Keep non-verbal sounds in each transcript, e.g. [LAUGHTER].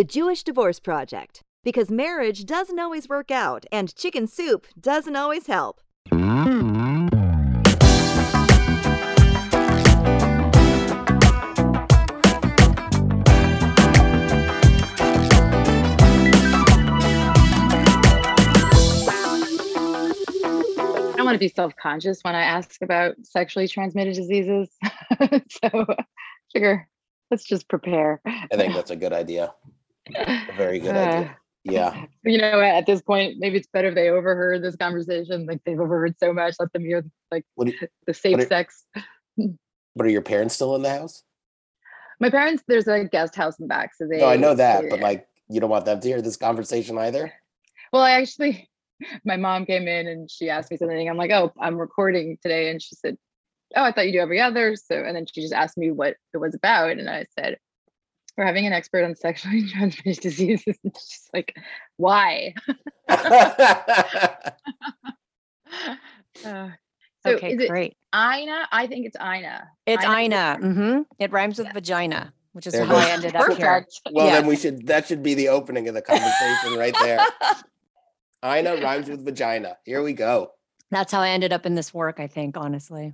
The Jewish Divorce Project. Because marriage doesn't always work out, and chicken soup doesn't always help. I don't want to be self-conscious when I ask about sexually transmitted diseases. [LAUGHS] so figure let's just prepare. I think that's a good idea. A very good uh, idea. Yeah. [LAUGHS] You know, at this point, maybe it's better if they overheard this conversation. Like they've overheard so much, let them hear like you- [LAUGHS] the safe what are- sex. [LAUGHS] But are your parents still in the house? My parents, there's a guest house in the back, so they. No, I know that, but like you don't want them to hear this conversation either. Well, I actually, my mom came in and she asked me something. I'm like, oh, I'm recording today. And she said, oh, I thought you do every other. So, and then she just asked me what it was about. And I said, we're having an expert on sexually [LAUGHS] transmitted diseases. [LAUGHS] And she's like, why? [LAUGHS] Uh, so okay, is it great. Ina? I think it's Ina. It's Ina Ina. Whitmer. hmm It rhymes with vagina, which is There it how I goes. ended up here. Perfect. well, then we should. That should be the opening of the conversation right there. Ina rhymes with vagina. Here we go. That's how I ended up in this work, I think, honestly.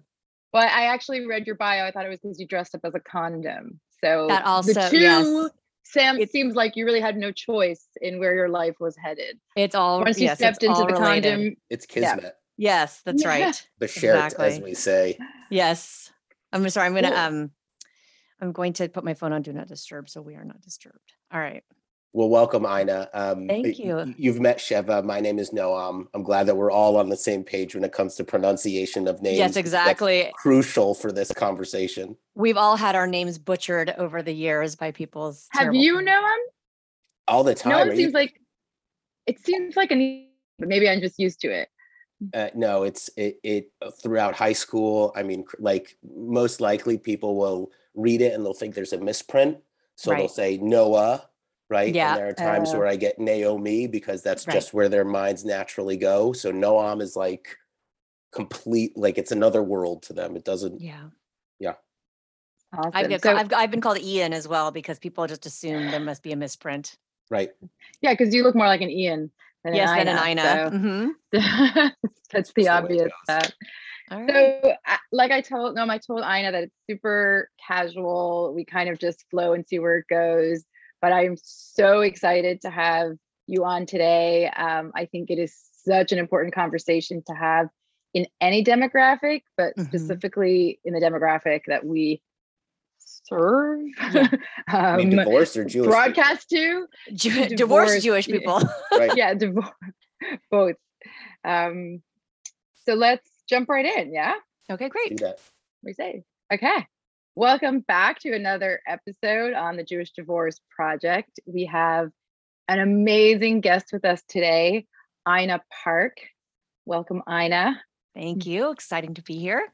Well, I actually read your bio. I thought it was because you dressed up as a condom. So That also- the two yes. Sam it seems like you really had no choice in where your life was headed. It's all Once you yes, stepped into the related. condom, It's Yeah. kismet. Yes, that's Yeah. right. Bashert, as we say. Yes. I'm sorry. I'm gonna Cool. um I'm going to put my phone on do not disturb so we are not disturbed. All right. Well, welcome, Ina. Um, Thank you. You've met Sheva. My name is Noam. I'm glad that we're all on the same page when it comes to pronunciation of names. yes, because that's exactly. Crucial for this conversation. We've all had our names butchered over the years by people's have you pronunciation. known him? All the time. No Are one you- seems like it seems like an e- but maybe I'm just used to it. Uh, no, it's it, it uh, throughout high school. I mean, like most likely people will read it and they'll think there's a misprint. So they'll say Noah, right? Yeah. And there are times Oh. where I get Naomi because that's Right. just where their minds naturally go. So Noam is like complete, like it's another world to them. It doesn't, Yeah. Awesome. I've, So- I've, I've been called Ian as well because people just assume there must be a misprint. right? yeah, because you look more like an Ian than yes, an then an Ina. Ina. hmm [LAUGHS] That's the the obvious. goes. That. All right. So, like I told no, I told Ina that it's super casual. We kind of just flow and see where it goes. But I'm so excited to have you on today. Um, I think it is such an important conversation to have in any demographic, but Mhm. specifically in the demographic that we serve, Yeah. [LAUGHS] I mean, um, divorce or Jewish. people, broadcast to. Ju- divorce, divorced Jewish people. [LAUGHS] Right. Yeah, divorce, [LAUGHS] both. Um, so let's jump right in. Yeah. okay, Do great. that. we say. Okay. Welcome back to another episode on the Jewish Divorce Project. We have an amazing guest with us today, Ina Park. Welcome, Ina. Thank you. Exciting to be here.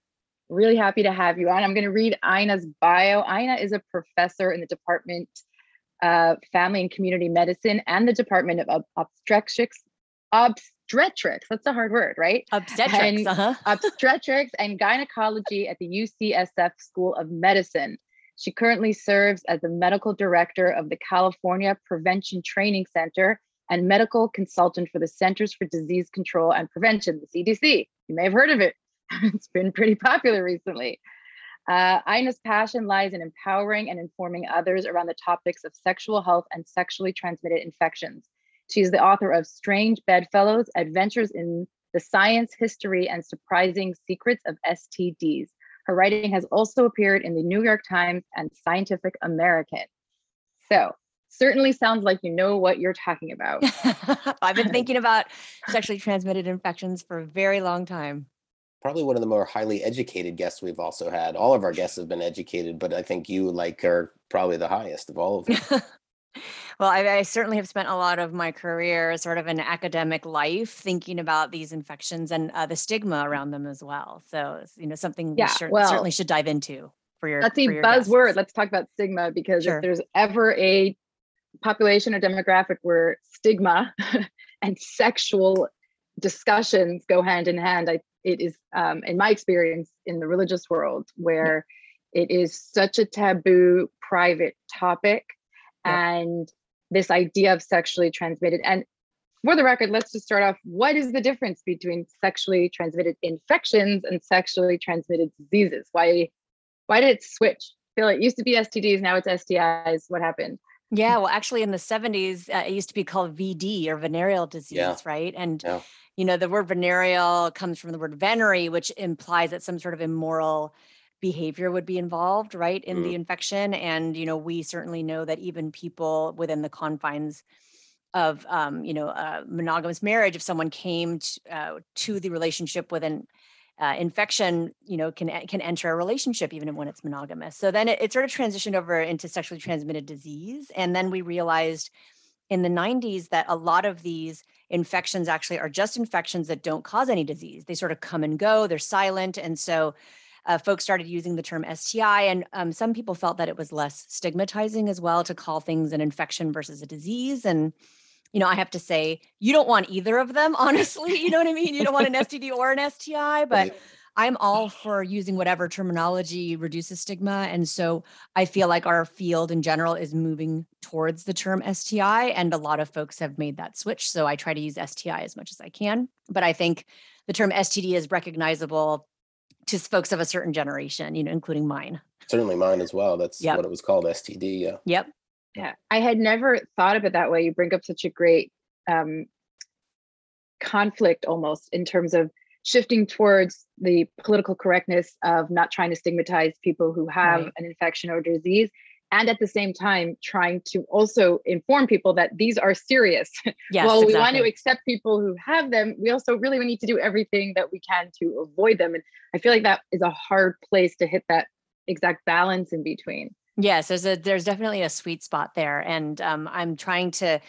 Really happy to have you on. I'm going to read Ina's bio. Ina is a professor in the Department of Family and Community Medicine and the Department of Obstetrics. Obstetrics. That's a hard word, right? Obstetrics. And- Uh-huh. [LAUGHS] obstetrics and gynecology at the UCSF School of Medicine. She currently serves as the medical director of the California Prevention Training Center and medical consultant for the Centers for Disease Control and Prevention, the CDC. You may have heard of it. [LAUGHS] it's been pretty popular recently. Uh, Ina's passion lies in empowering and informing others around the topics of sexual health and sexually transmitted infections. She is the author of Strange Bedfellows Adventures in the Science, History, and Surprising Secrets of STDs. Her writing has also appeared in the New York Times and Scientific American. So, certainly sounds like you know what you're talking about. [LAUGHS] I've been thinking about sexually transmitted infections for a very long time. Probably one of the more highly educated guests we've also had. All of our guests have been educated, but I think you like are probably the highest of all of them. [LAUGHS] well, I, I certainly have spent a lot of my career sort of an academic life thinking about these infections and uh, the stigma around them as well. So, you know, something Yeah, we sure, well, certainly should dive into for your. That's a your buzzword. guests. Let's talk about stigma because Sure. if there's ever a population or demographic where stigma [LAUGHS] and sexual discussions go hand in hand, I, it is, um, in my experience, in the religious world, where it is such a taboo, private topic. Yep. And this idea of sexually transmitted. And for the record, let's just start off. What is the difference between sexually transmitted infections and sexually transmitted diseases? Why, why did it switch? I feel like it used to be STDs, now it's STIs. What happened? Yeah, well, actually, in the 70s, uh, it used to be called VD or venereal disease, Yeah. right? And, Yeah. you know, the word venereal comes from the word venery, which implies that some sort of immoral behavior would be involved, right, in the infection. And, you know, we certainly know that even people within the confines of, um, you know, uh, monogamous marriage, if someone came to, uh, to the relationship with an uh, infection, you know, can can enter a relationship even when it's monogamous. So then it, it sort of transitioned over into sexually transmitted disease, and then we realized in the 90s that a lot of these infections actually are just infections that don't cause any disease. They sort of come and go. They're silent, and so. Uh, folks started using the term STI, and um, some people felt that it was less stigmatizing as well to call things an infection versus a disease. And you know, I have to say, you don't want either of them, [LAUGHS] honestly. You know what I mean? You don't want an STD or an STI, but Right. I'm all for using whatever terminology reduces stigma. And so I feel like our field in general is moving towards the term STI, and a lot of folks have made that switch. So I try to use STI as much as I can. But I think the term STD is recognizable to folks of a certain generation, you know, including mine. Certainly mine as well. That's Yep. what it was called, STD. Yeah. Yep. Yeah, I had never thought of it that way. You bring up such a great um, conflict almost in terms of shifting towards the political correctness of not trying to stigmatize people who have Right. an infection or disease. And at the same time, trying to also inform people that these are serious. [LAUGHS] Yes. While we want to accept people who have them, we also really need to do everything that we can to avoid them. And I feel like that is a hard place to hit that exact balance in between. Yes, there's a there's definitely a sweet spot there, and um, I'm trying to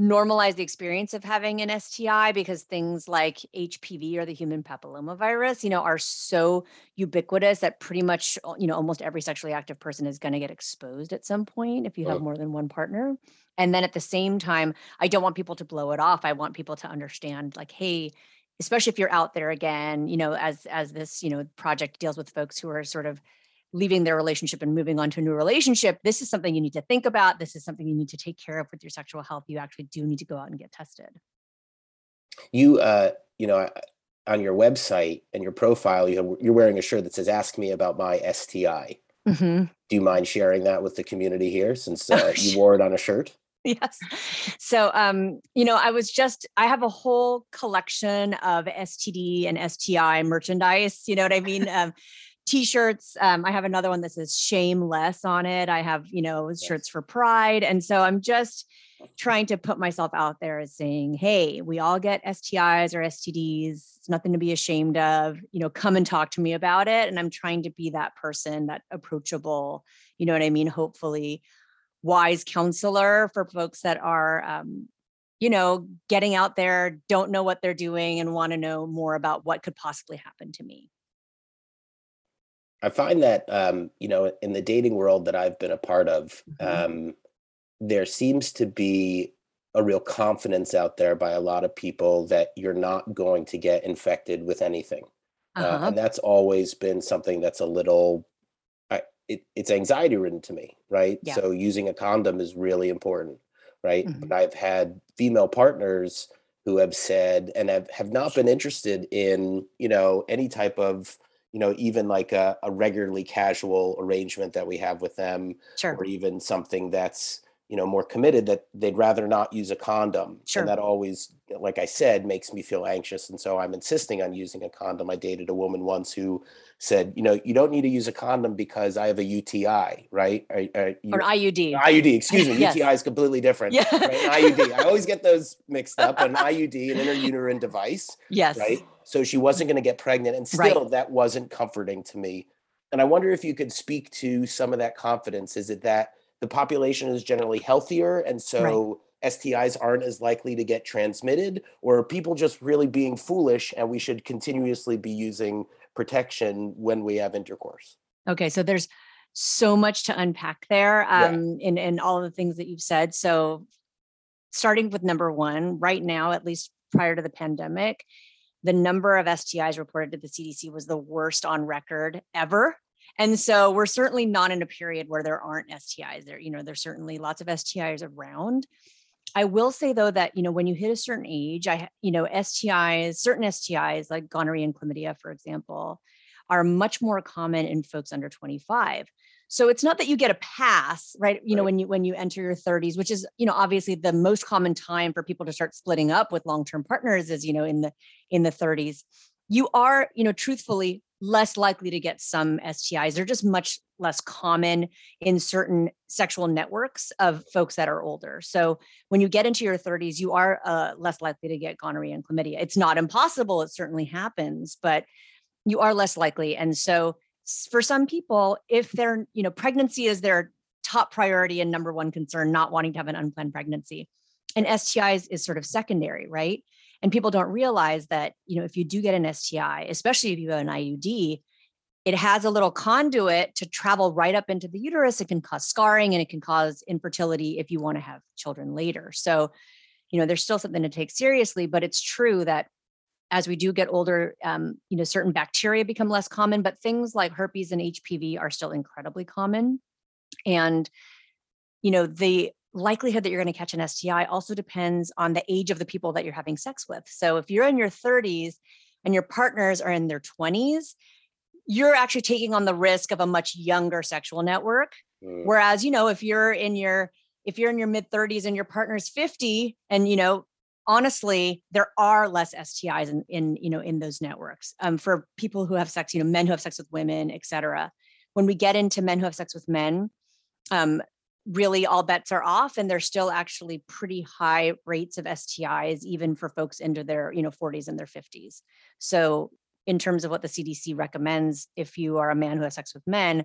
normalize the experience of having an STI because things like HPV or the human papillomavirus, you know, are so ubiquitous that pretty much uh, you know almost every sexually active person is going to get exposed at some point if you have more than one partner. And then at the same time, I don't want people to blow it off. I want people to understand, like, hey, especially if you're out there again, you know, as as this you know project deals with folks who are sort of leaving their relationship and moving on to a new relationship, this is something you need to think about. This is something you need to take care of with your sexual health. You actually do need to go out and get tested. You, uh, you know, on your website and your profile, you have, you're wearing a shirt that says "Ask me about my STI." Mhm. Do you mind sharing that with the community here, since Oh, uh, you wore it on a shirt? Yes. So, um, you know, I was just, I have a whole collection of STD and STI merchandise. You know what I mean? Um, t-shirts. Um, I have another one that says shameless on it. I have, you know, shirts for pride. And so I'm just trying to put myself out there as saying, hey, we all get STIs or STDs. It's nothing to be ashamed of. You know, come and talk to me about it. And I'm trying to be that person, that approachable, you know what I mean? Hopefully wise counselor for folks that are um, you know getting out there don't know what they're doing and want to know more about what could possibly happen to me I find that um, you know, in the dating world that I've been a part of, Mhm. um, there seems to be a real confidence out there by a lot of people that you're not going to get infected with anything. Uh, uh-huh. and that's always been something that's a little I, it, it's anxiety ridden to me right Yeah. so using a condom is really important right Mhm. but i've had female partners who have said and have, have not been interested in you know any type of you know even like a, a regularly casual arrangement that we have with them sure. or even something that's you know more committed that they'd rather not use a condom. Sure. and that always like i said makes me feel anxious. And so i'm insisting on using a condom. I dated a woman once who said you know you don't need to use a condom because i have a uti right? Or, or you- or iud iud excuse me [LAUGHS] Yes. uti is completely different yeah. right? Iud i always get those [LAUGHS] mixed up an iud an intrauterine device yes. right? So she wasn't going to get pregnant, and Right. still that wasn't comforting to me. And I wonder if you could speak to some of that confidence. Is it that the population is generally healthier, and so STIs aren't as likely to get transmitted, or are people just really being foolish, and we should continuously be using protection when we have intercourse? okay so there's so much to unpack there Yeah. um in in all the things that you've said so starting with number one right now at least prior to the pandemic the number of stis reported to the cdc was the worst on record ever And so we're certainly not in a period where there aren't STIs. There, you know, there's certainly lots of STIs around. I will say though that you know when you hit a certain age, I you know STIs, certain STIs like gonorrhea and chlamydia, for example, are much more common in folks under 25. So it's not that you get a pass, right? You right. know, when you when you enter your 30s, which is, you know, obviously the most common time for people to start splitting up with long-term partners is, you know, in the in the 30s. You are, you know, truthfully less likely to get some STIs. They're just much less common in certain sexual networks of folks that are older. So when you get into your 30s, you are uh, less likely to get gonorrhea and chlamydia. It's not impossible; it certainly happens, but you are less likely. And so for some people, if they're, you know, pregnancy is their top priority and number one concern, not wanting to have an unplanned pregnancy. And STIs is sort of secondary, right? And people don't realize that, you know, if you do get an STI, especially if you have an IUD, it has a little conduit to travel right up into the uterus. It can cause scarring and it can cause infertility if you want to have children later. So, you know, there's still something to take seriously, but it's true that as we do get older, um, you know, certain bacteria become less common, but things like herpes and HPV are still incredibly common. And, you know, the likelihood that you're going to catch an STI also depends on the age of the people that you're having sex with. So if you're in your 30s and your partners are in their 20s, you're actually taking on the risk of a much younger sexual network. Mm. Whereas, you know, if you're in your if you're in your mid 30s and your partner's 50 and you know honestly there are less stis in, in you know in those networks um, for people who have sex you know men who have sex with women et cetera. When we get into men who have sex with men um, really all bets are off and there's still actually pretty high rates of stis even for folks into their you know 40s and their 50s so in terms of what the cdc recommends if you are a man who has sex with men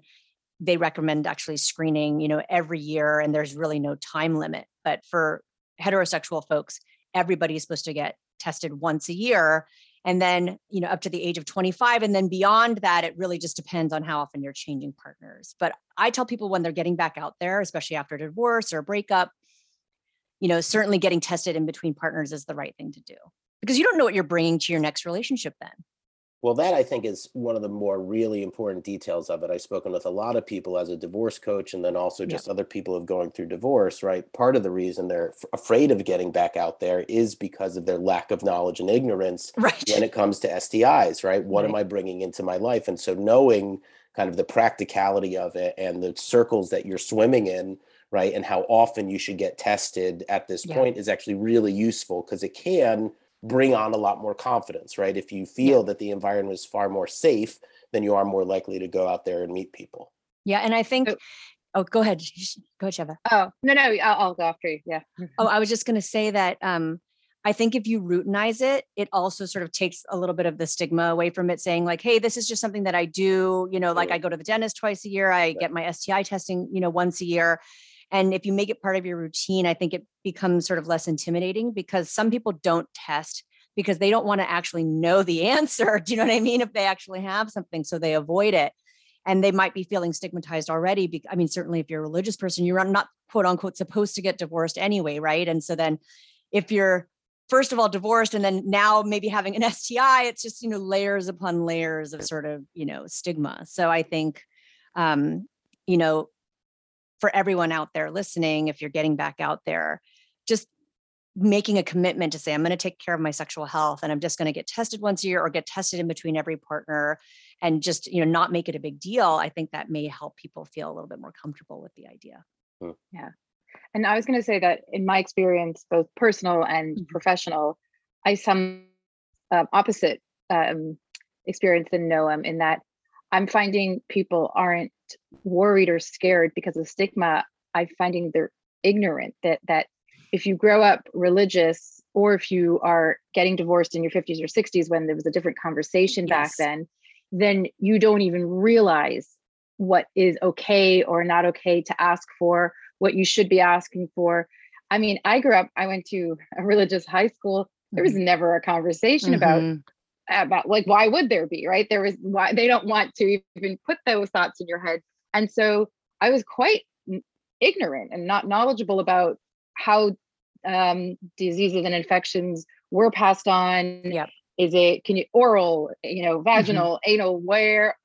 they recommend actually screening you know every year and there's really no time limit. But for heterosexual folks everybody is supposed to get tested once a year. And then you know up to the age of 25 and then beyond that it really just depends on how often you're changing partners. But i tell people when they're getting back out there especially after a divorce or a breakup you know certainly getting tested in between partners is the right thing to do because you don't know what you're bringing to your next relationship then well, that I think is one of the more really important details of it. I've spoken with a lot of people as a divorce coach, and then also just yeah. other people of going through divorce, right? Part of the reason they're f- afraid of getting back out there is because of their lack of knowledge and ignorance [LAUGHS] right. when it comes to STIs, right? What right. am I bringing into my life? And so knowing kind of the practicality of it and the circles that you're swimming in, right? And how often you should get tested at this yeah. point is actually really useful because it can bring on a lot more confidence, right? If you feel yeah. that the environment is far more safe, then you are more likely to go out there and meet people. Yeah, and I think. Oh, oh go ahead. Go ahead, Sheva. Oh no, no, I'll, I'll go after you. Yeah. oh, [LAUGHS] I was just going to say that. Um, I think if you routinize it, it also sort of takes a little bit of the stigma away from it, saying like, "Hey, this is just something that I do." You know, like I go to the dentist twice a year. I get my STI testing, you know, once a year. And if you make it part of your routine, I think it becomes sort of less intimidating because some people don't test because they don't want to actually know the [LAUGHS] answer. Do you know what I mean? If they actually have something, so they avoid it. And they might be feeling stigmatized already. I mean, certainly if you're a religious person, you're not quote unquote supposed to get divorced anyway, right? And so then if you're first of all divorced and then now maybe having an [LAUGHS] STI, it's just, you know, layers upon layers of sort of, you know, stigma. So I think, um, you know, for everyone out there listening, if you're getting back out there, just making a commitment to say, I'm going to take care of my sexual health and I'm just going to get tested once a year or get tested in between every partner and just, you know, not make it a big deal. I think that may help people feel a little bit more comfortable with the idea. Hmm. Yeah. And I was going to say that in my experience, both personal and mm-hmm. professional, I some uh, opposite um, experience than Noam in that I'm finding people aren't worried or scared because of stigma. I'm finding they're ignorant that that if you grow up religious or if you are getting divorced in your 50s or 60s when there was a different conversation yes. back then then you don't even realize what is okay or not okay to ask for what you should be asking for i mean i grew up i went to a religious high school there was mm-hmm. never a conversation mm-hmm. about about like why would there be right there was why they don't want to even put those thoughts in your head and so i was quite ignorant and not knowledgeable about how um, diseases and infections were passed on? Yep. Is it can you oral, you know, mm-hmm. vaginal, mm-hmm. anal? Where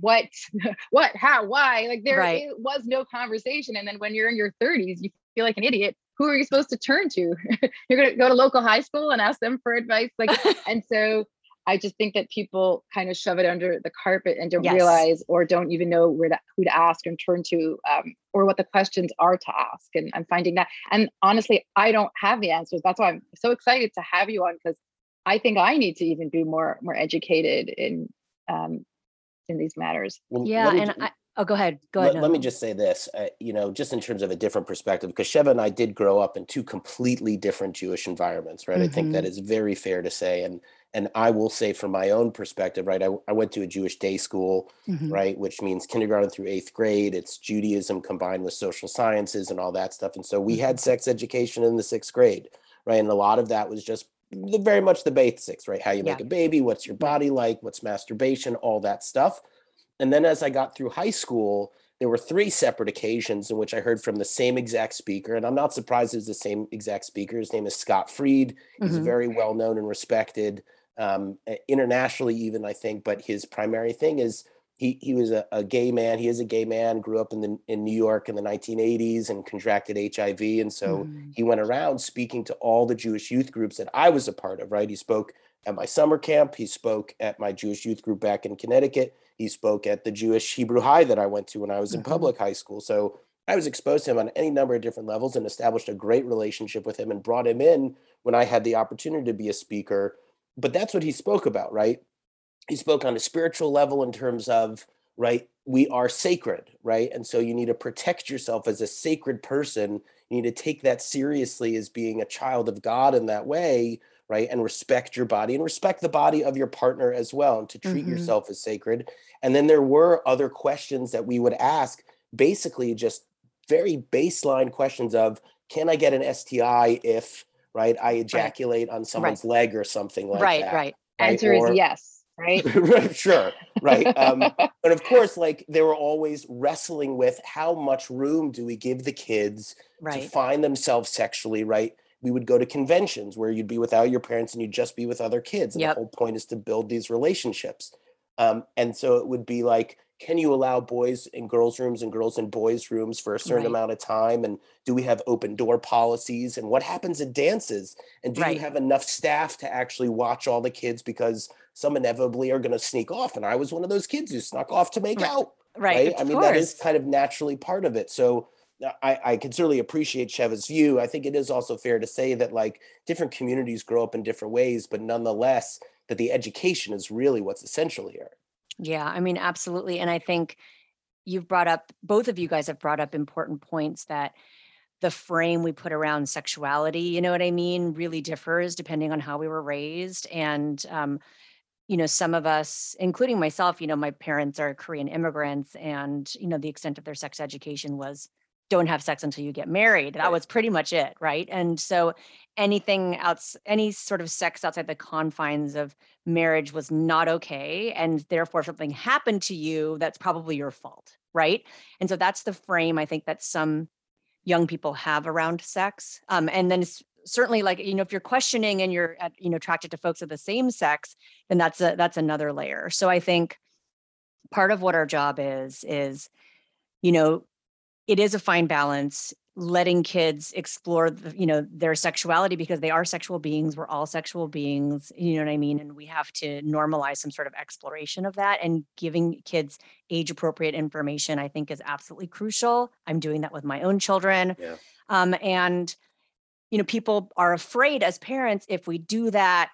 what [LAUGHS] what how why like there Right. was no conversation and then when you're in your 30s you feel like an idiot who are you supposed to turn to [LAUGHS] you're going to go to local high school and ask them for advice like [LAUGHS] and so i just think that people kind of shove it under the carpet and don't Yes. realize or don't even know where to who to ask and turn to um, or what the questions are to ask and i'm finding that and honestly i don't have the answers that's why i'm so excited to have you on because i think i need to even be more more educated in um, in these matters Well, yeah, and ju- I oh go ahead. Go ahead. let, let me just say this, uh, you know, just in terms of a different perspective, because Sheva and I did grow up in two completely different Jewish environments, right? I think that is very fair to say, and and I will say from my own perspective, right? I, I went to a Jewish day school, Mhm. right, which means kindergarten through eighth grade. It's Judaism combined with social sciences and all that stuff, and so we had sex education in the sixth grade, right? And a lot of that was just the, very much the basics, right? How you make Yeah. a baby, what's your body like, what's masturbation, all that stuff. And then as I got through high school, there were three separate occasions in which I heard from the same exact speaker. And I'm not surprised it was the same exact speaker. His name is Scott Fried. He's Mhm. very well known and respected um, internationally, even, I think. But his primary thing is he, he was a, a gay man. He is a gay man, grew up in, the, in New York in the 1980s and contracted HIV. And so Mhm. he went around speaking to all the Jewish youth groups that I was a part of, right? He spoke at my summer camp. He spoke at my Jewish youth group back in Connecticut. He spoke at the Jewish Hebrew High that I went to when I was in Mhm. public high school. So I was exposed to him on any number of different levels and established a great relationship with him and brought him in when I had the opportunity to be a speaker. But that's what he spoke about, right? He spoke on a spiritual level in terms of, right, we are sacred, right? And so you need to protect yourself as a sacred person. You need to take that seriously as being a child of God in that way, right? And respect your body and respect the body of your partner as well, and to treat Mhm. yourself as sacred. And then there were other questions that we would ask, basically just very baseline questions of can I get an STI if right I ejaculate on someone's leg or something like right, that. right. right? answer Or- is yes right [LAUGHS] right, sure, right. Um, [LAUGHS] but of course, like they were always wrestling with how much room do we give the kids to find themselves sexually, right? We would go to conventions where you'd be without your parents and you'd just be with other kids. And Yep. the whole point is to build these relationships. Um, and so it would be like, can you allow boys in girls' rooms and girls in boys' rooms for a certain Right. amount of time? And do we have open door policies? And what happens at dances? And do Right. you have enough staff to actually watch all the kids because some inevitably are going to sneak off? And I was one of those kids who snuck off to make Right. out Right. right? I mean, course. that is kind of naturally part of it. So uh, I, I can certainly appreciate Sheva's view. I think it is also fair to say that like different communities grow up in different ways, but nonetheless, that the education is really what's essential here. Yeah, I mean, absolutely. And I think you've brought up, both of you guys have brought up important points that the frame we put around sexuality, you know what I mean, really differs depending on how we were raised. And, um, you know, some of us, including myself, you know, my parents are Korean immigrants, and, you know, the extent of their sex education was don't have sex until you get married. That Right. was pretty much it. Right. And so anything else, any sort of sex outside the confines of marriage was not okay and therefore if something happened to you that's probably your fault right and so that's the frame i think that some young people have around sex um, and then certainly like you know if you're questioning and you're at, you know attracted to folks of the same sex then that's a that's another layer so i think part of what our job is is you know it is a fine balance letting kids explore the, you know their sexuality because they are sexual beings we're all sexual beings you know what i mean and we have to normalize some sort of exploration of that and giving kids age appropriate information i think is absolutely crucial i'm doing that with my own children Yeah. um, and you know people are afraid as parents if we do that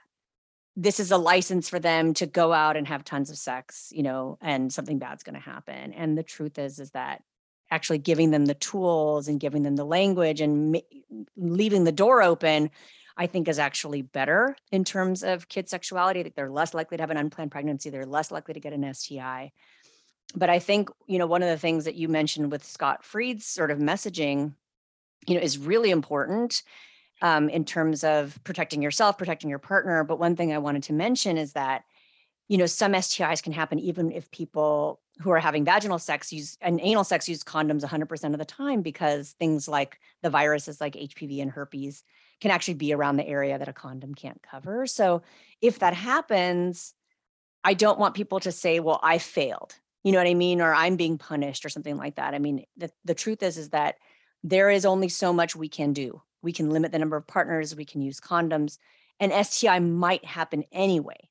this is a license for them to go out and have tons of sex you know and something bad's going to happen and the truth is is that actually giving them the tools and giving them the language and ma- leaving the door open i think is actually better in terms of kid sexuality think they're less likely to have an unplanned pregnancy they're less likely to get an sti but i think you know one of the things that you mentioned with scott fried's sort of messaging you know is really important um, in terms of protecting yourself protecting your partner but one thing i wanted to mention is that you know some stis can happen even if people who are having vaginal sex use and anal sex use condoms 100% of the time because things like the viruses like hpv and herpes can actually be around the area that a condom can't cover so if that happens I don't want people to say, well, I failed. You know what I mean? Or I'm being punished or something like that. I mean, the, the truth is, is that there is only so much we can do. We can limit the number of partners, we can use condoms, and STI might happen anyway.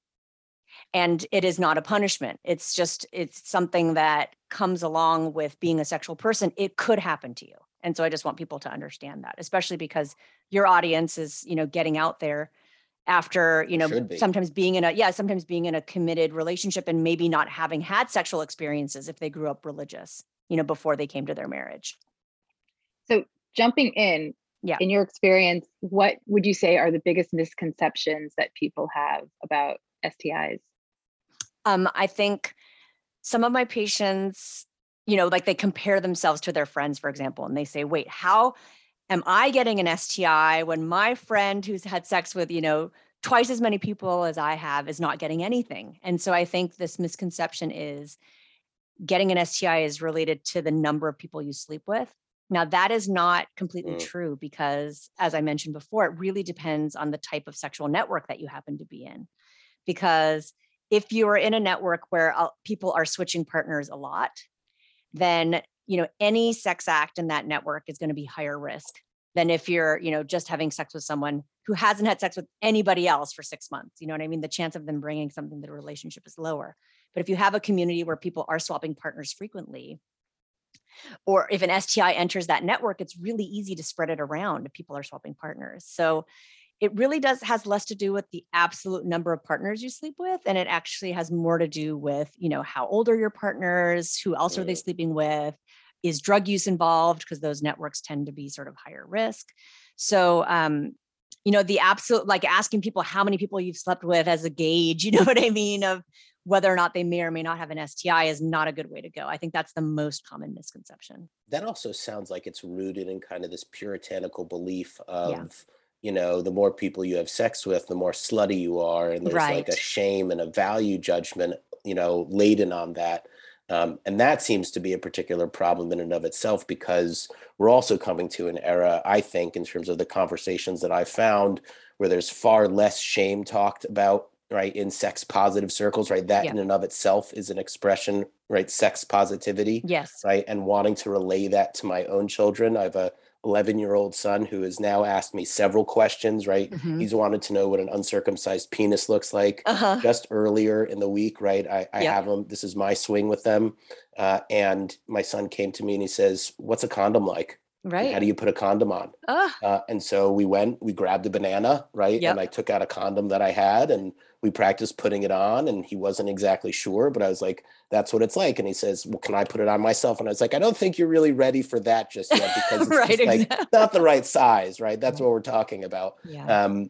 And it is not a punishment. It's just, it's something that comes along with being a sexual person. It could happen to you. And so I just want people to understand that, especially because your audience is, you know, getting out there after you know be. sometimes being in a yeah sometimes being in a committed relationship and maybe not having had sexual experiences if they grew up religious you know before they came to their marriage So jumping in, Yeah. in your experience, what would you say are the biggest misconceptions that people have about STIs? Um i think some of my patients you know like they compare themselves to their friends for example and they say wait how am i getting an sti when my friend who's had sex with you know twice as many people as i have is not getting anything and so i think this misconception is getting an sti is related to the number of people you sleep with now that is not completely Mm. true because as i mentioned before it really depends on the type of sexual network that you happen to be in because if you are in a network where people are switching partners a lot then you know any sex act in that network is going to be higher risk than if you're you know just having sex with someone who hasn't had sex with anybody else for six months you know what i mean? The chance of them bringing something to the relationship is lower. But if you have a community where people are swapping partners frequently or if an sti enters that network it's really easy to spread it around if people are swapping partners. So it really does has less to do with the absolute number of partners you sleep with and it actually has more to do with you know how old are your partners who else are they Mm. sleeping with is drug use involved because those networks tend to be sort of higher risk so um you know the absolute like asking people how many people you've slept with as a gauge [LAUGHS] you know what i mean of whether or not they may or may not have an sti is not a good way to go i think that's the most common misconception that also sounds like it's rooted in kind of this puritanical belief of Yeah. You know the more people you have sex with the more slutty you are and there's like a shame and a value judgment you know laden on that. Um, and that seems to be a particular problem in and of itself because we're also coming to an era i think in terms of the conversations that i've found where there's far less shame talked about right in sex positive circles right? That Yeah. in and of itself is an expression right? Sex positivity yes. right? And wanting to relay that to my own children. I have a 11 year old son who has now asked me several questions right? Mhm. he's wanted to know what an uncircumcised penis looks like. Uh-huh. Just earlier in the week right i, I have him this is my swing with them uh, and my son came to me and he says what's a condom like right how do you put a condom on Ah, uh, and so we went, we grabbed a banana, right? Yep. And I took out a condom that I had and we practiced putting it on. And he wasn't exactly sure, but I was like, that's what it's like. And he says, Well, can I put it on myself? And I was like, I don't think you're really ready for that just yet because [LAUGHS] it's Right, just like not the right size, right? That's what we're talking about. yeah Um,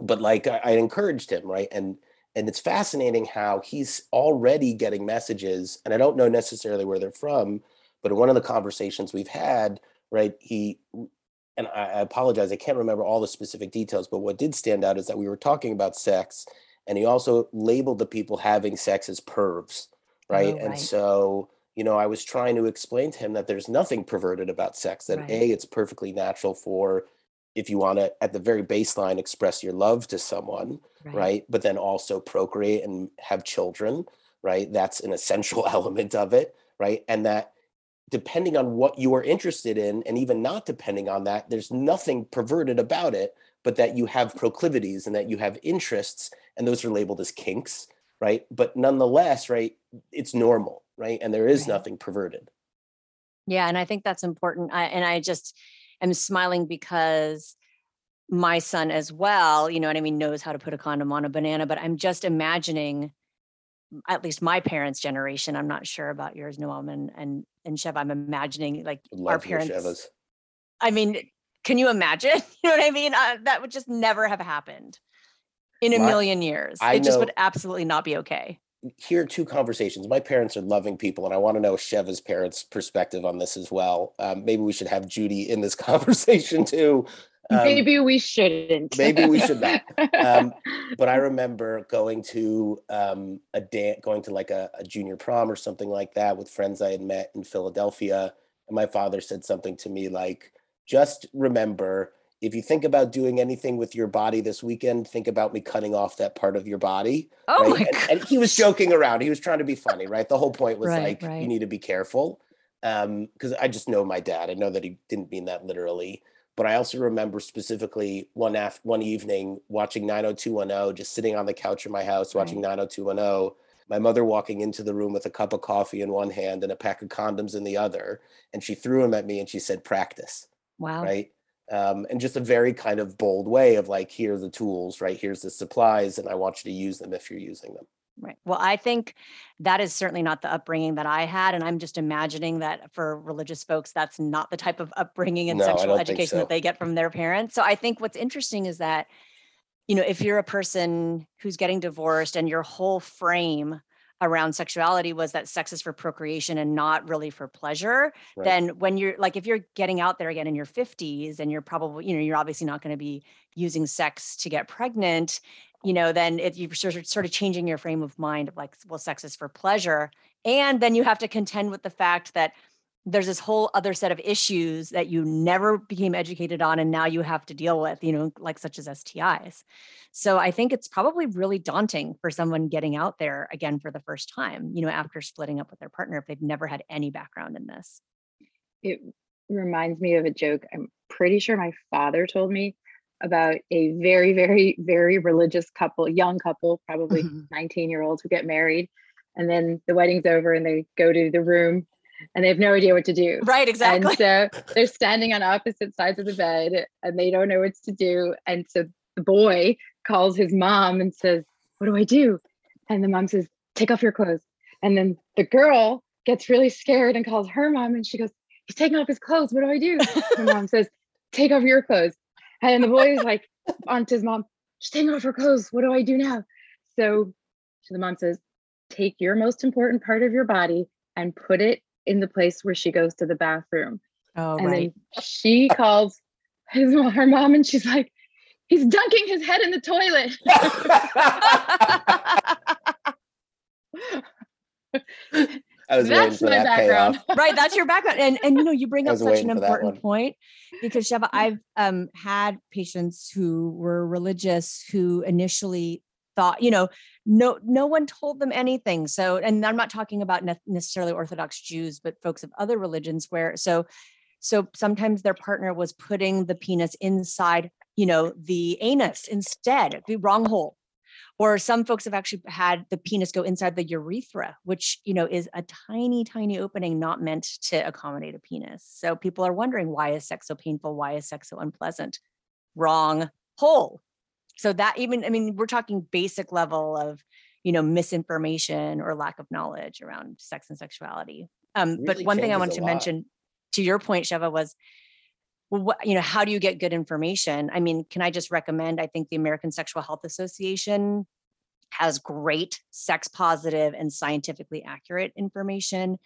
but like I, I encouraged him, right? And and it's fascinating how he's already getting messages, and I don't know necessarily where they're from, but in one of the conversations we've had, right, he and I, apologize, I can't remember all the specific details, but what did stand out is that we were talking about sex, and he also labeled the people having sex as pervs, right? Oh, and so you know, I was trying to explain to him that there's nothing perverted about sex, that Right. A, it's perfectly natural for if you want to, at the very baseline, express your love to someone, right. But then also procreate and have children, right? That's an essential [LAUGHS] element of it, right? And that depending on what you are interested in, and even not depending on that, there's nothing perverted about it, but that you have proclivities and that you have interests, and those are labeled as kinks, right? But nonetheless, right, it's normal, right? And there is Right. nothing perverted. Yeah, and I think that's important. I, and I just am smiling because my son as well, you know what I mean, knows how to put a condom on a banana, but I'm just imagining at least my parents' generation. I'm not sure about yours, Noam and and, and Chev. I'm imagining like our parents. Shevas. I mean, can you imagine? [LAUGHS] You know what I mean? Uh, that would just never have happened in a My- million years. I it just would absolutely not be okay. here are two conversations. My parents are loving people, and I want to know Sheva's parents' perspective on this as well. Um, maybe we should have Judy in this [LAUGHS] conversation too. Um, maybe we shouldn't. maybe we should not. Um, [LAUGHS] but I remember going to um, a dance, going to like a, a junior prom or something like that with friends I had met in Philadelphia, and my father said something to me like, "Just remember, if you think about doing anything with your body this weekend, think about me cutting off that part of your body. Oh right? my and, God. and he was joking around. He was trying to be funny, right? The whole point was Right, like, right. you need to be careful. Um, because I just know my dad. I know that he didn't mean that literally, but I also remember specifically one af- one evening watching 90210, just sitting on the couch in my house watching 90210. My mother walking into the room with a cup of coffee in one hand and a pack of condoms in the other, and she threw them at me and she said, "Practice." Wow. right? Um, and just a very kind of bold way of like, here are the tools, right? Here's the supplies, and I want you to use them if you're using them. Right. Well, I think that is certainly not the upbringing that I had. And I'm just imagining that for religious folks, that's not the type of upbringing and No, sexual education so. that they get from their parents. So I think what's interesting is that, you know, if you're a person who's getting divorced and your whole frame around sexuality was that sex is for procreation and not really for pleasure, Right. then when you're like, if you're getting out there again in your 50s and you're probably, you know, you're obviously not going to be using sex to get pregnant, you know, then it, you're sort of, changing your frame of mind of like, well, sex is for pleasure. And then you have to contend with the fact that there's this whole other set of issues that you never became educated on and now you have to deal with, you know, like such as STIs. So I think it's probably really daunting for someone getting out there again for the first time, you know, after splitting up with their partner if they've never had any background in this. It reminds me of a joke. I'm pretty sure my father told me about a very, very, very religious couple, young couple, probably Mhm. 19 year olds who get married. And then the wedding's over and they go to the room and they have no idea what to do. Right, exactly. And so they're standing on opposite sides of the bed and they don't know what to do. And so the boy calls his mom and says, What do I do? And the mom says, Take off your clothes. And then the girl gets really scared and calls her mom and she goes, He's taking off his clothes. What do I do? [LAUGHS] The mom says, Take off your clothes. And the boy is like, on to his mom, She's taking off her clothes. What do I do now? So, the mom says, Take your most important part of your body and put it in the place where she goes to the bathroom. oh, and right. then she calls his her mom and she's like, he's dunking his head in the toilet. [LAUGHS] [LAUGHS] [LAUGHS] I was waiting That's for my that background. payoff. right that's your background. And and you know you bring [LAUGHS] up such an waiting for that important point because Sheva I've um had patients who were religious who initially thought you know no no one told them anything. So and I'm not talking about ne- necessarily orthodox Jews but folks of other religions where so so sometimes their partner was putting the penis inside you know the anus instead the wrong hole or some folks have actually had the penis go inside the urethra which you know is a tiny tiny opening not meant to accommodate a penis. So people are wondering why is sex so painful? Why is sex so unpleasant? Wrong hole. So that even i mean we're talking basic level of you know misinformation or lack of knowledge around sex and sexuality. Um, but one thing i wanted to lot. mention to your point sheva was well, what, you know, how do you get good information? I mean, can I just recommend? I think the American Sexual Health Association has great sex positive and scientifically accurate information.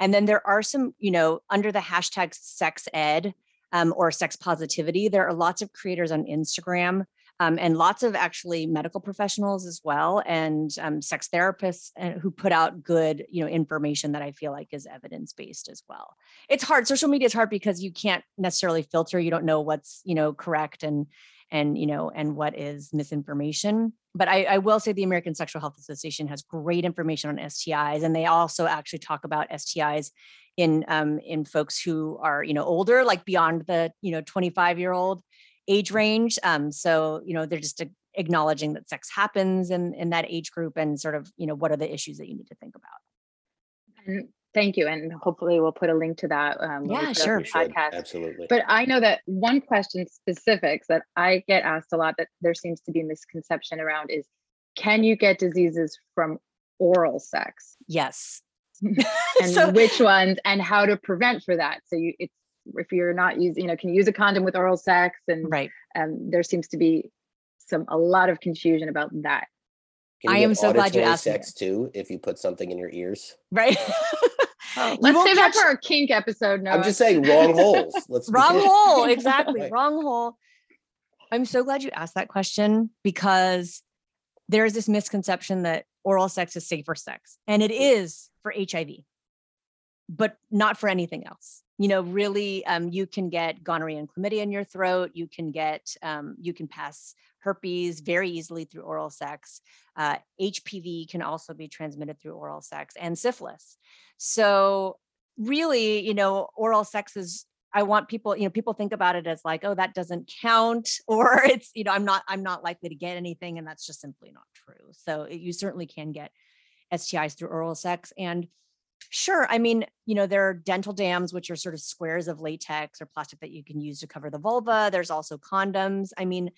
And then there are some, you know, under the hashtag sex ed um, or sex positivity, there are lots of creators on Instagram um, and lots of actually medical professionals as well and um, sex therapists uh, who put out good, you know, information that I feel like is evidence based as well. It's hard social media is hard because you can't necessarily filter you don't know what's you know correct and and you know and what is misinformation. But I, I will say the american sexual health association has great information on stis and they also actually talk about stis in um, in folks who are you know older like beyond the you know 25 year old age range um, so you know they're just a- acknowledging that sex happens in in that age group and sort of you know what are the issues that you need to think about And thank you. And hopefully we'll put a link to that. Um, Yeah, sure. the We should, Podcast. absolutely. But I know that one question specifics that I get asked a lot that there seems to be misconception around is can you get diseases from oral sex? yes [LAUGHS] [LAUGHS] and So- which ones and how to prevent for that. So you it's if you're not using, you know, can you use a condom with oral sex? And right um, there seems to be some a lot of confusion about that. I am so glad you auditory asked me sex too if you put something in your ears. right [LAUGHS] Oh, let's won't save that for our kink episode. No, I'm just saying wrong [LAUGHS] holes. Let's wrong clear. hole [LAUGHS] exactly Right. wrong hole i'm so glad you asked that question because there is this misconception that oral sex is safer sex and it is for hiv but not for anything else. You know, really, um, you can get gonorrhea and chlamydia in your throat. You can get, um, you can pass herpes very easily through oral sex. Uh, HPV can also be transmitted through oral sex and syphilis. So, really, you know, oral sex is I want people, you know, people think about it as like, oh, that doesn't count, [LAUGHS] or it's, you know, I'm not, I'm not likely to get anything. And that's just simply not true. So you certainly can get STIs through oral sex. And sure, I mean, you know, there are dental dams, which are sort of squares of latex or plastic that you can use to cover the vulva. There's also condoms. I mean,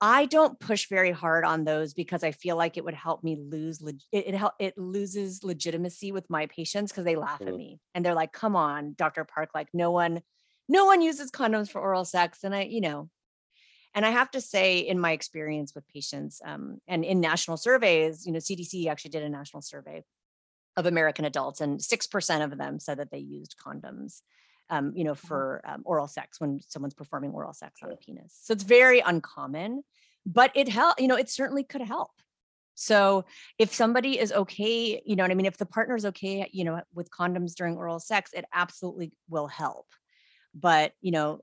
I don't push very hard on those because I feel like it would help me lose it it, help, it loses legitimacy with my patients because they laugh mm. at me and they're like, "Come on, Dr. Park, like no one no one uses condoms for oral sex. And I, you know, and I have to say, in my experience with patients um, and in national surveys, you know, CDC actually did a national survey of American adults, and 6% of them said that they used condoms, um, you know, uh-huh. for um, oral sex when someone's performing oral sex on a penis. So it's very uncommon, but it help, you know, it certainly could help. So if somebody is okay, you know what I mean? If the partner is okay, you know, with condoms during oral sex, it absolutely will help but you know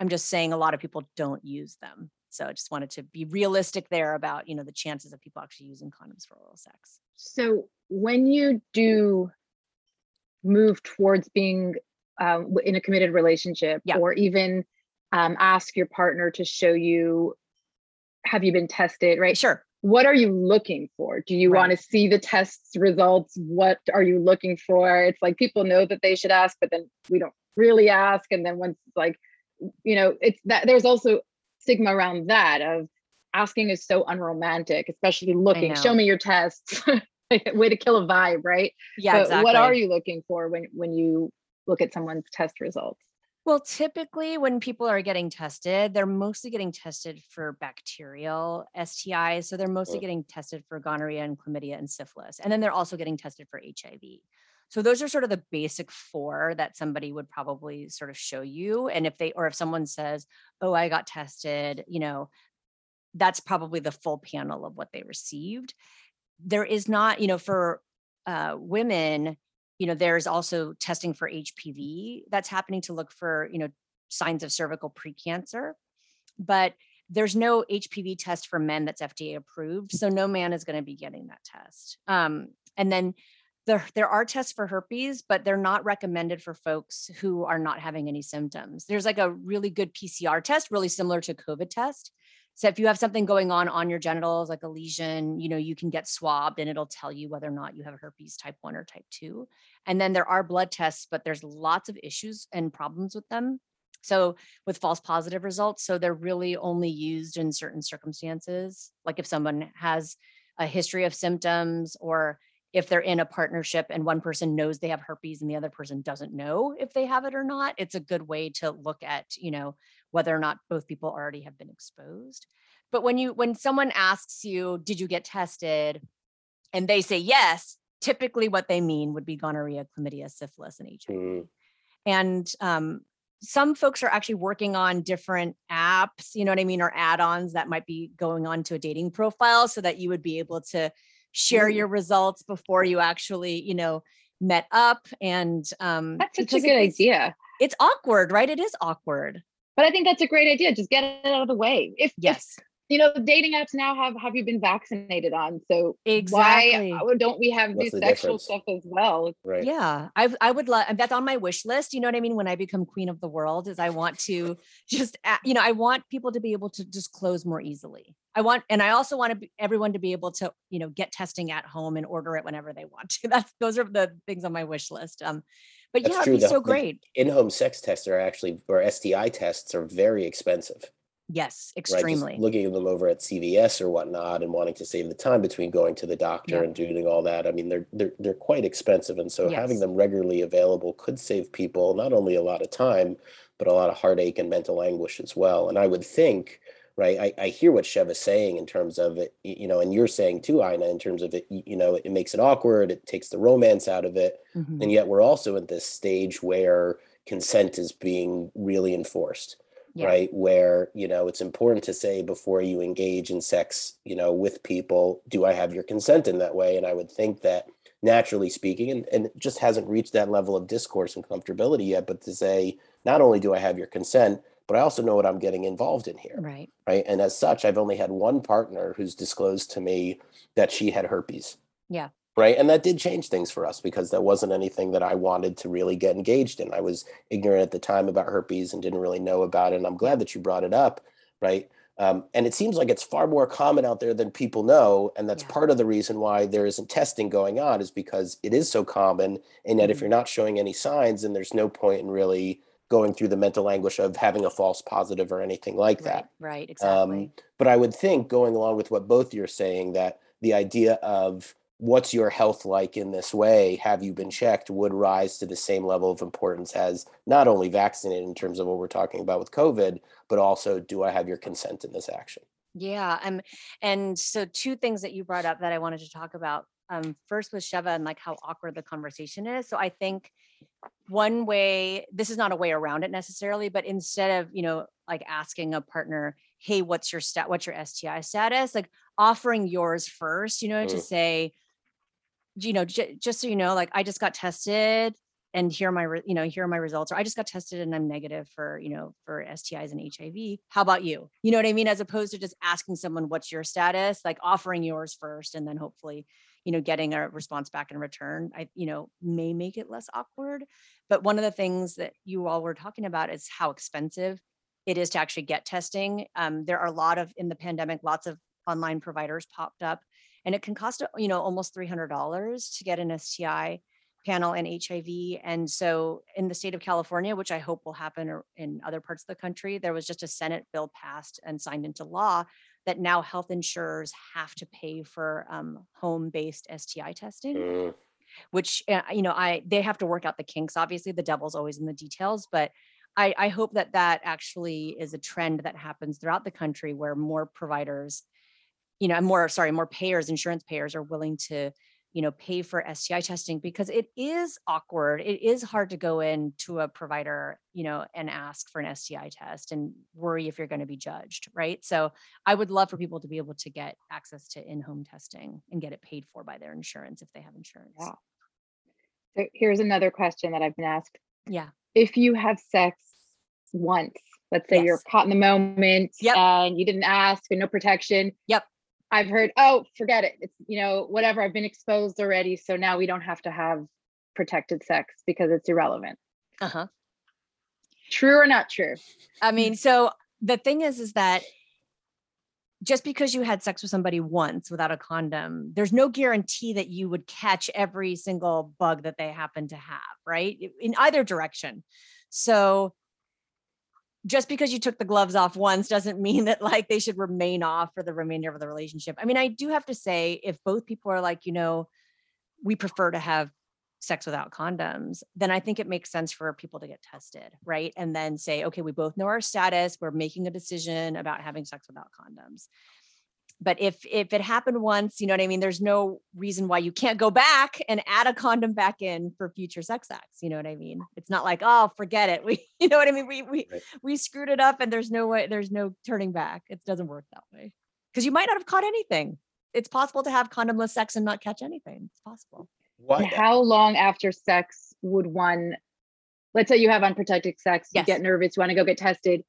i'm just saying a lot of people don't use them so i just wanted to be realistic there about you know the chances of people actually using condoms for oral sex. So when you do move towards being um, in a committed relationship yeah. or even um, ask your partner to show you have you been tested? right? Sure. What are you looking for? Do you right. want to see the tests results? What are you looking for? It's like people know that they should ask but then we don't really ask and then once like you know it's that there's also stigma around that of asking is so unromantic especially looking show me your tests [LAUGHS] way to kill a vibe right yeah but exactly. what are you looking for when when you look at someone's test results well, typically, when people are getting tested, they're mostly getting tested for bacterial STIs. So they're mostly oh. getting tested for gonorrhea and chlamydia and syphilis. And then they're also getting tested for HIV. So those are sort of the basic four that somebody would probably sort of show you. And if they, or if someone says, oh, I got tested, you know, that's probably the full panel of what they received. There is not, you know, for uh, women, you know, there's also testing for HPV that's happening to look for, you know, signs of cervical precancer. But there's no HPV test for men that's FDA approved. So no man is going to be getting that test. Um, and then there, there are tests for herpes, but they're not recommended for folks who are not having any symptoms. There's like a really good PCR test, really similar to COVID test. So if you have something going on on your genitals, like a lesion, you know, you can get swabbed and it'll tell you whether or not you have herpes type one or type two. And then there are blood tests, but there's lots of issues and problems with them. So with false positive results, so they're really only used in certain circumstances, like if someone has a history of symptoms or if they're in a partnership and one person knows they have herpes and the other person doesn't know if they have it or not it's a good way to look at you know whether or not both people already have been exposed. But when you when someone asks you did you get tested? and they say yes typically what they mean would be gonorrhea chlamydia syphilis and hiv mm. and um, some folks are actually working on different apps you know what i mean or add-ons that might be going on to a dating profile so that you would be able to share your results before you actually, you know, met up. And um, that's such a good idea. It's awkward, right? It is awkward. But I think that's a great idea. Just get it out of the way. If yes, if, you know, the dating apps now have have you been vaccinated on? So exactly. why don't we have What's these the sexual difference? stuff as well? Right. Yeah, I I would love that's on my wish list. You know what I mean? When I become queen of the world, is I want to [LAUGHS] just you know I want people to be able to disclose more easily. I want, and I also want to be, everyone to be able to, you know, get testing at home and order it whenever they want to. [LAUGHS] That's those are the things on my wish list. Um, but That's yeah, it'd be so great. In-home sex tests are actually, or STI tests are very expensive. Yes, extremely. Right? looking at them over at CVS or whatnot, and wanting to save the time between going to the doctor yeah. and doing all that. I mean, they're they're they're quite expensive, and so yes. having them regularly available could save people not only a lot of time, but a lot of heartache and mental anguish as well. And I would think right? I, I hear what Shev is saying in terms of it, you know, and you're saying too, Ina, in terms of it, you know, it makes it awkward, it takes the romance out of it. Mm-hmm. And yet we're also at this stage where consent is being really enforced, yeah. right? Where, you know, it's important to say before you engage in sex, you know, with people, do I have your consent in that way? And I would think that naturally speaking, and, and it just hasn't reached that level of discourse and comfortability yet. But to say, not only do I have your consent, but I also know what I'm getting involved in here. Right. Right. And as such, I've only had one partner who's disclosed to me that she had herpes. Yeah. Right. And that did change things for us because that wasn't anything that I wanted to really get engaged in. I was ignorant at the time about herpes and didn't really know about it. And I'm glad that you brought it up. Right. Um, and it seems like it's far more common out there than people know. And that's Yeah. part of the reason why there isn't testing going on, is because it is so common. And yet, if Mhm. you're not showing any signs, then there's no point in really going through the mental anguish of having a false positive or anything like that. Right. Right. Um, Exactly. but I would think, going along with what both you're saying, that the idea of what's your health like in this way, have you been checked, would rise to the same level of importance as not only vaccinated in terms of what we're talking about with COVID, but also do I have your consent in this action? Yeah. Um, and so two things that you brought up that I wanted to talk about. Um, first was Sheva and like how awkward the conversation is. So I think one way, this is not a way around it necessarily, but instead of, you know, like asking a partner, hey, what's your stat, what's your STI status? Like offering yours first, you know, to Mm. say, you know, j- just so you know, like I just got tested and here are my, re- you know, here are my results, or I just got tested and I'm negative for, you know, for STIs and HIV. How about you? You know what I mean? As opposed to just asking someone, what's your status? Like offering yours first and then hopefully, you know, getting a response back in return, I, you know, may make it less awkward. But one of the things that you all were talking about is how expensive it is to actually get testing. Um, there are a lot of, in the pandemic, lots of online providers popped up and it can cost, you know, almost $300 to get an STI panel and HIV. And so in the state of California, which I hope will happen in other parts of the country, there was just a Senate bill passed and signed into law that now health insurers have to pay for um, home-based STI testing Mm, which uh, you know i they have to work out the kinks obviously the devil's always in the details but i i hope that that actually is a trend that happens throughout the country where more providers you know more sorry more payers insurance payers are willing to you know pay for sti testing because it is awkward it is hard to go in to a provider you know and ask for an sti test and worry if you're going to be judged right so i would love for people to be able to get access to in-home testing and get it paid for by their insurance if they have insurance Yeah. So here's another question that I've been asked. yeah If you have sex once, let's say you're caught in the moment Yep. and you didn't ask and no protection. Yep. I've heard, oh, forget it. It's, you know, whatever. I've been exposed already. So now we don't have to have protected sex because it's irrelevant. uh-huh True or not true? I mean, so the thing is, is that just because you had sex with somebody once without a condom, there's no guarantee that you would catch every single bug that they happen to have, right? In either direction. So just because you took the gloves off once doesn't mean that like they should remain off for the remainder of the relationship. I mean, I do have to say, if both people are like, you know, we prefer to have sex without condoms, then I think it makes sense for people to get tested, right? And then say, okay, we both know our status, we're making a decision about having sex without condoms. But if if it happened once, you know what I mean, there's no reason why you can't go back and add a condom back in for future sex acts, you know what I mean? It's not like, oh, forget it. [LAUGHS] We you know what I mean? We we Right. we screwed it up and there's no way there's no turning back. It doesn't work that way. Cuz you might not have caught anything. It's possible to have condomless sex and not catch anything. It's possible. Why? And how long after sex would one, let's say you have unprotected sex, you get nervous, you want to go get tested.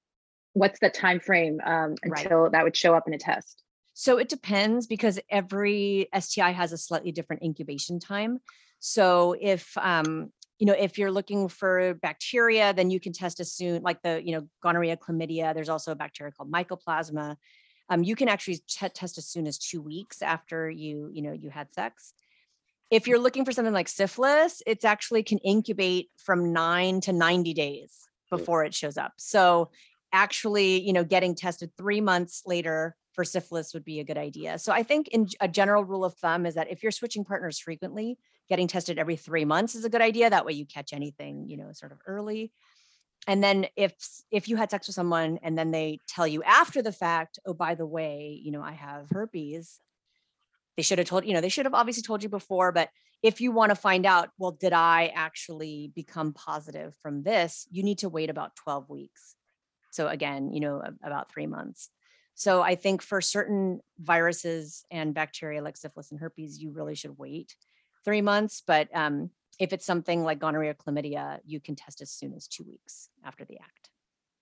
What's the time frame um, Right. until that would show up in a test? So it depends because every STI has a slightly different incubation time. So if um, you know, if you're looking for bacteria, then you can test as soon, like the you know gonorrhea, chlamydia. There's also a bacteria called mycoplasma. Um, you can actually t- test as soon as two weeks after you you know you had sex. If you're looking for something like syphilis, it's actually can incubate from nine to 90 days before it shows up. So actually, you know, getting tested three months later for syphilis would be a good idea. So I think in a general rule of thumb is that if you're switching partners frequently, getting tested every three months is a good idea. That way you catch anything, you know, sort of early. And then if if you had sex with someone and then they tell you after the fact, oh, by the way, you know, I have herpes, they should have told, you know, they should have obviously told you before, but if you want to find out, well, did I actually become positive from this? You need to wait about 12 weeks. So again, you know, about three months. So I think for certain viruses and bacteria like syphilis and herpes, you really should wait. three months, but um, if it's something like gonorrhea, chlamydia, you can test as soon as two weeks after the act.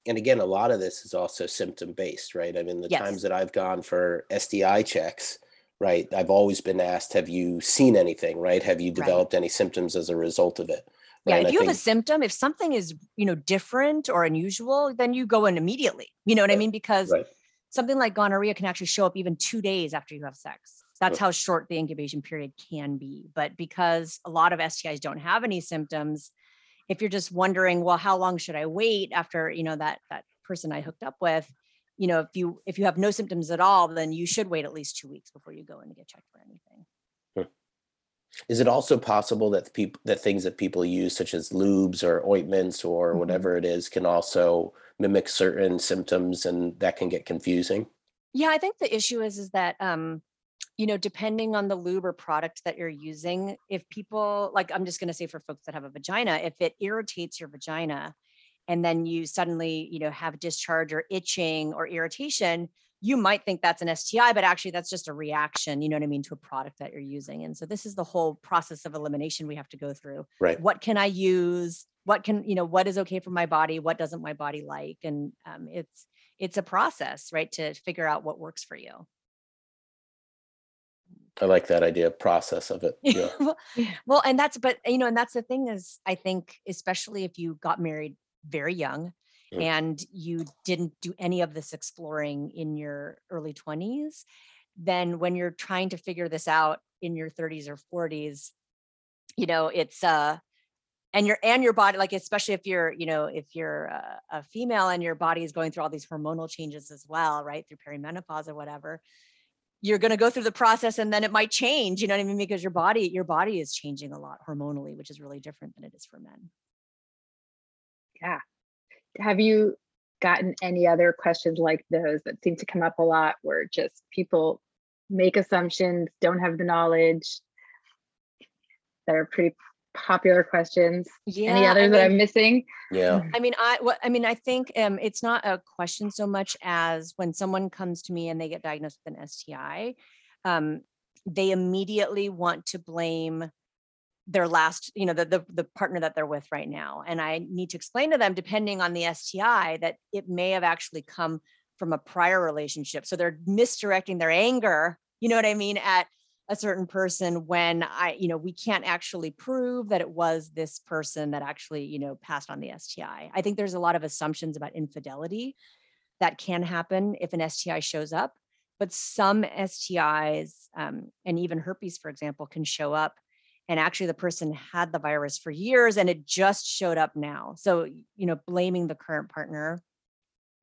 And again, a lot of this is also symptom based, right? I mean, the Yes. times that I've gone for STI checks, right? I've always been asked, have you seen anything, right? Have you Right. developed any symptoms as a result of it? Yeah, Right? if you have a symptom, if something is, you know, different or unusual, then you go in immediately. You know what I mean? Because Right. something like gonorrhea can actually show up even two days after you have sex. That's Right. how short the incubation period can be. But because a lot of STIs don't have any symptoms, if you're just wondering, well, how long should I wait after, you know, that that person I hooked up with, you know, if you if you have no symptoms at all, then you should wait at least two weeks before you go in to get checked for anything. Is it also possible that people that things that people use, such as lubes or ointments or Mhm. whatever it is, can also mimic certain symptoms and that can get confusing? Yeah, I think the issue is is that um, you know, depending on the lube or product that you're using, if people like I'm just going to say for folks that have a vagina, if it irritates your vagina and then you suddenly, you know, have discharge or itching or irritation, you might think that's an STI, but actually that's just a reaction, you know what I mean, to a product that you're using. And so this is the whole process of elimination we have to go through. Right. What can I use? What can, you know, what is okay for my body? What doesn't my body like? And um, it's it's a process, right, to figure out what works for you. I like that idea, process of it. [LAUGHS] Yeah. well, well, and that's but you know, and that's the thing is, I think especially if you got married very young Mm. and you didn't do any of this exploring in your early 20s, then when you're trying to figure this out in your 30s or 40s, you know, it's uh and your and your body like especially if you're you know if you're a, a female and your body is going through all these hormonal changes as well right through perimenopause or whatever you're going to go through the process and then it might change you know what i mean because your body your body is changing a lot hormonally which is really different than it is for men Yeah. Have you gotten any other questions like those that seem to come up a lot where just people make assumptions, don't have the knowledge that are pretty popular questions? yeah any I others that I'm missing? Yeah. I mean, I what I mean, I think um, it's not a question so much as when someone comes to me and they get diagnosed with an STI, um, they immediately want to blame their last, you know, the, the the partner that they're with right now, and I need to explain to them, depending on the STI, that it may have actually come from a prior relationship. So they're misdirecting their anger, you know what I mean, at a certain person when I, you know, we can't actually prove that it was this person that actually, you know, passed on the STI. I think there's a lot of assumptions about infidelity that can happen if an STI shows up, but some STIs um, and even herpes, for example, can show up and actually the person had the virus for years and it just showed up now. So, you know, blaming the current partner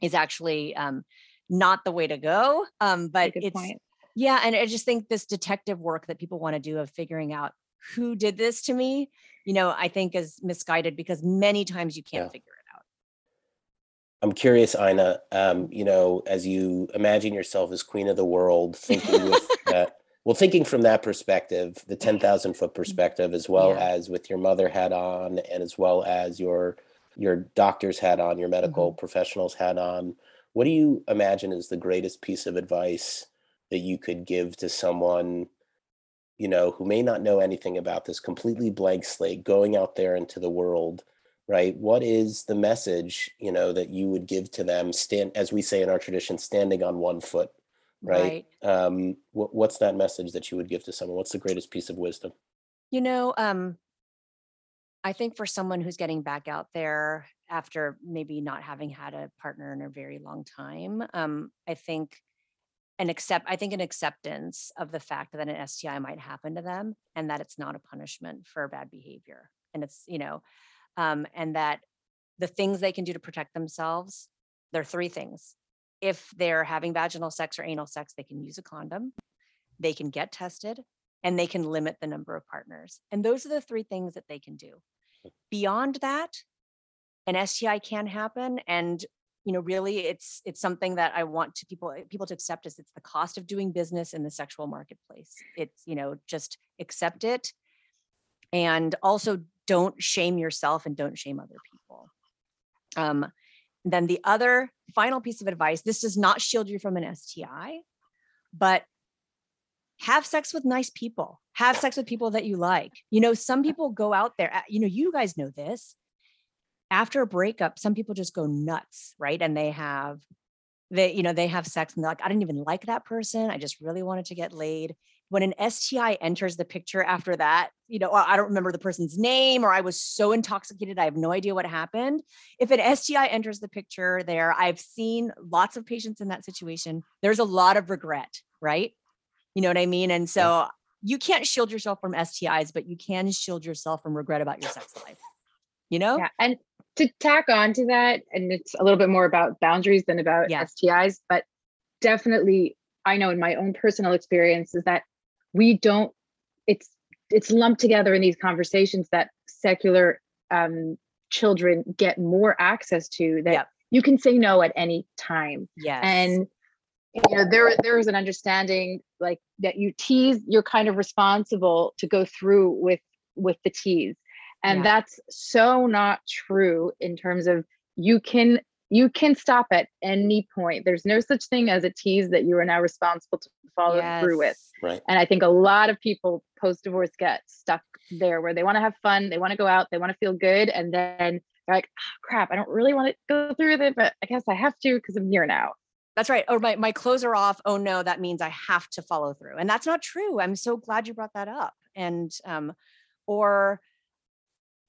is actually um, not the way to go. Um, but it's point. yeah, and I just think this detective work that people want to do of figuring out who did this to me, you know, I think is misguided because many times you can't Yeah. figure it out. I'm curious, Ina, um, you know, as you imagine yourself as queen of the world, thinking with [LAUGHS] that, well, thinking from that perspective, the mm-hmm. 10,000 foot mm-hmm. perspective, as well Yeah. as with your mother hat on, and as well as your your doctor's hat on, your medical mm-hmm. professionals hat on, what do you imagine is the greatest piece of advice that you could give to someone, you know, who may not know anything about this completely blank slate, going out there into the world? right what is the message you know that you would give to them stand as we say in our tradition standing on one foot right, um what, what's that message that you would give to someone what's the greatest piece of wisdom You know, um, I think for someone who's getting back out there after maybe not having had a partner in a very long time, um, I think an accept I think an acceptance of the fact that an STI might happen to them and that it's not a punishment for bad behavior. And it's, you know, um, and that the things they can do to protect themselves, there are three things. If they're having vaginal sex or anal sex, they can use a condom, they can get tested, and they can limit the number of partners. And those are the three things that they can do. Beyond that, an STI can happen. And you know, really it's it's something that I want to people people to accept as it's the cost of doing business in the sexual marketplace. It's, you know, just accept it and also don't shame yourself and don't shame other people. Um, then the other final piece of advice this does not shield you from an STI, but have sex with nice people. Have sex with people that you like. You know some people go out there you know you guys know this. After a breakup some people just go nuts right? And they have they you know they have sex and they're like i didn't even like that person. I just really wanted to get laid when an sti enters the picture after that you know i don't remember the person's name or i was so intoxicated i have no idea what happened if an sti enters the picture there i've seen lots of patients in that situation there's a lot of regret right you know what I mean? And so you can't shield yourself from STIs, but you can shield yourself from regret about your sex life. You know? Yeah. And to tack on to that, and it's a little bit more about boundaries than about yeah. STIs, but definitely I know in my own personal experience is that we don't, it's it's lumped together in these conversations that secular um, children get more access to that yep. you can say no at any time. yeah And you know there there is an understanding like that you tease you're kind of responsible to go through with with the tease and yeah. that's so not true in terms of you can you can stop at any point there's no such thing as a tease that you are now responsible to follow yes. through with right and i think a lot of people post divorce get stuck there where they want to have fun they want to go out they want to feel good and then they're like oh, crap i don't really want to go through with it but i guess i have to because i'm here now that's right. Or my, my clothes are off. Oh no, that means I have to follow through. And that's not true. I'm so glad you brought that up. And um, or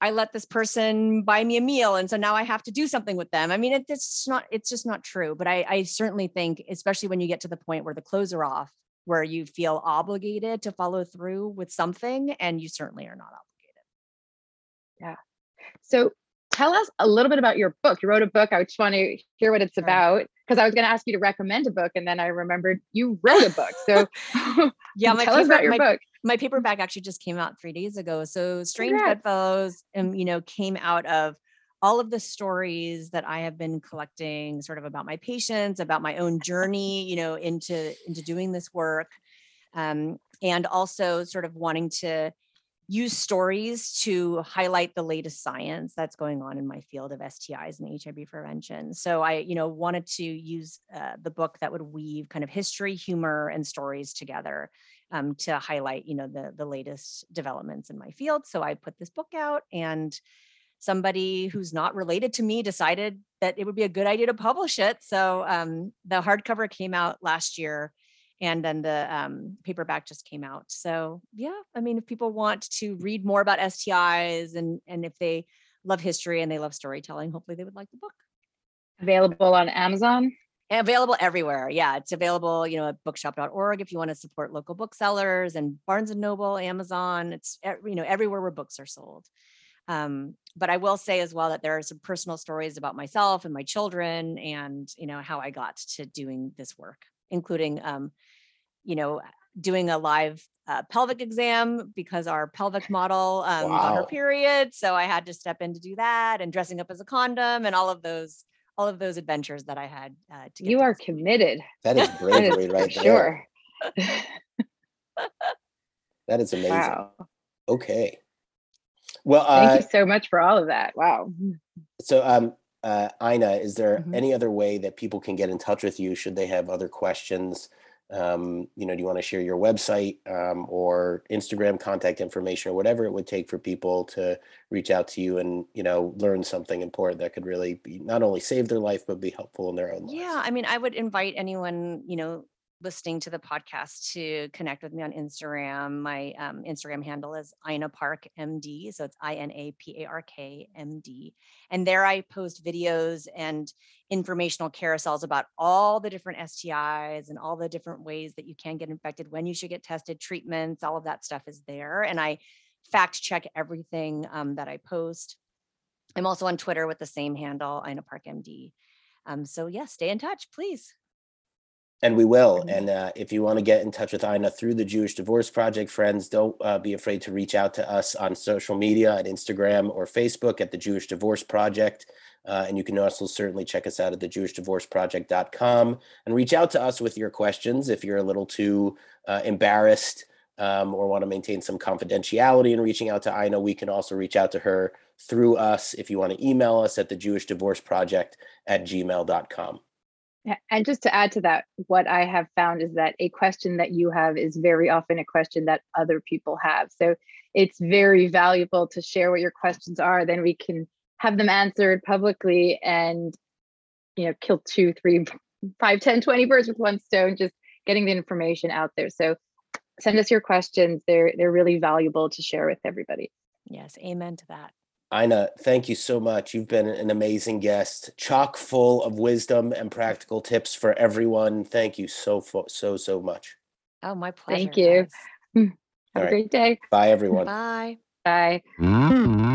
I let this person buy me a meal. And so now I have to do something with them. I mean, it, it's not, it's just not true. But I, I certainly think, especially when you get to the point where the clothes are off, where you feel obligated to follow through with something, and you certainly are not obligated. Yeah. So tell us a little bit about your book. You wrote a book. I just want to hear what it's sure. about because I was going to ask you to recommend a book, and then I remembered you wrote a book. So [LAUGHS] yeah, [LAUGHS] my tell paper, us about your my, book. My paperback [LAUGHS] actually just came out three days ago. So Strange Bedfellows, um, you know, came out of all of the stories that I have been collecting, sort of about my patients, about my own journey, you know, into into doing this work, um, and also sort of wanting to use stories to highlight the latest science that's going on in my field of STIs and HIV prevention. So I, you know, wanted to use uh, the book that would weave kind of history, humor, and stories together um, to highlight, you know, the the latest developments in my field. So I put this book out, and somebody who's not related to me decided that it would be a good idea to publish it. So um, the hardcover came out last year and then the um, paperback just came out. So yeah, I mean, if people want to read more about STIs and and if they love history and they love storytelling, hopefully they would like the book. Available on Amazon. Available everywhere. Yeah, it's available, you know, at bookshop.org if you want to support local booksellers and Barnes and Noble, Amazon. It's you know everywhere where books are sold. Um, but I will say as well that there are some personal stories about myself and my children, and you know how I got to doing this work, including um, you know, doing a live uh, pelvic exam because our pelvic model um, wow. got her period. So I had to step in to do that and dressing up as a condom and all of those all of those adventures that I had. Uh, to you are committed. [LAUGHS] That is bravery, right Sure. [LAUGHS] that is amazing. Wow. Okay. Well, uh, thank you so much for all of that. Wow. So, um, uh, Ina, is there mm-hmm. any other way that people can get in touch with you should they have other questions? um, you know, do you want to share your website um, or Instagram contact information or whatever it would take for people to reach out to you and, you know, learn something important that could really be not only save their life, but be helpful in their own life? Yeah. I mean, I would invite anyone, you know, listening to the podcast to connect with me on Instagram. My um, Instagram handle is Ina Park MD. So it's I N A P A R K M D. And there I post videos and informational carousels about all the different STIs and all the different ways that you can get infected, when you should get tested, treatments, all of that stuff is there. And I fact check everything um, that I post. I'm also on Twitter with the same handle, Ina Park MD. Um, so yeah, stay in touch, please. And we will. And uh, if you want to get in touch with Ina through the Jewish Divorce Project, friends, don't uh, be afraid to reach out to us on social media at Instagram or Facebook at the Jewish Divorce Project. Uh, and you can also certainly check us out at the jewishdivorceproject.com and reach out to us with your questions if you're a little too uh, embarrassed um, or want to maintain some confidentiality in reaching out to Ina. We can also reach out to her through us if you want to email us at the Jewish Divorce Project at gmail.com. And just to add to that, what I have found is that a question that you have is very often a question that other people have. So it's very valuable to share what your questions are. Then we can have them answered publicly and, you know, kill two, three, five, 10, 20 birds with one stone, just getting the information out there. So send us your questions. They're they're really valuable to share with everybody. Yes, amen to that. Ina, thank you so much. You've been an amazing guest, chock full of wisdom and practical tips for everyone. Thank you so so so much. Oh, my pleasure. Thank you. guys. [LAUGHS] Have All a right. great day. Bye everyone. Bye. Bye. Mm-hmm.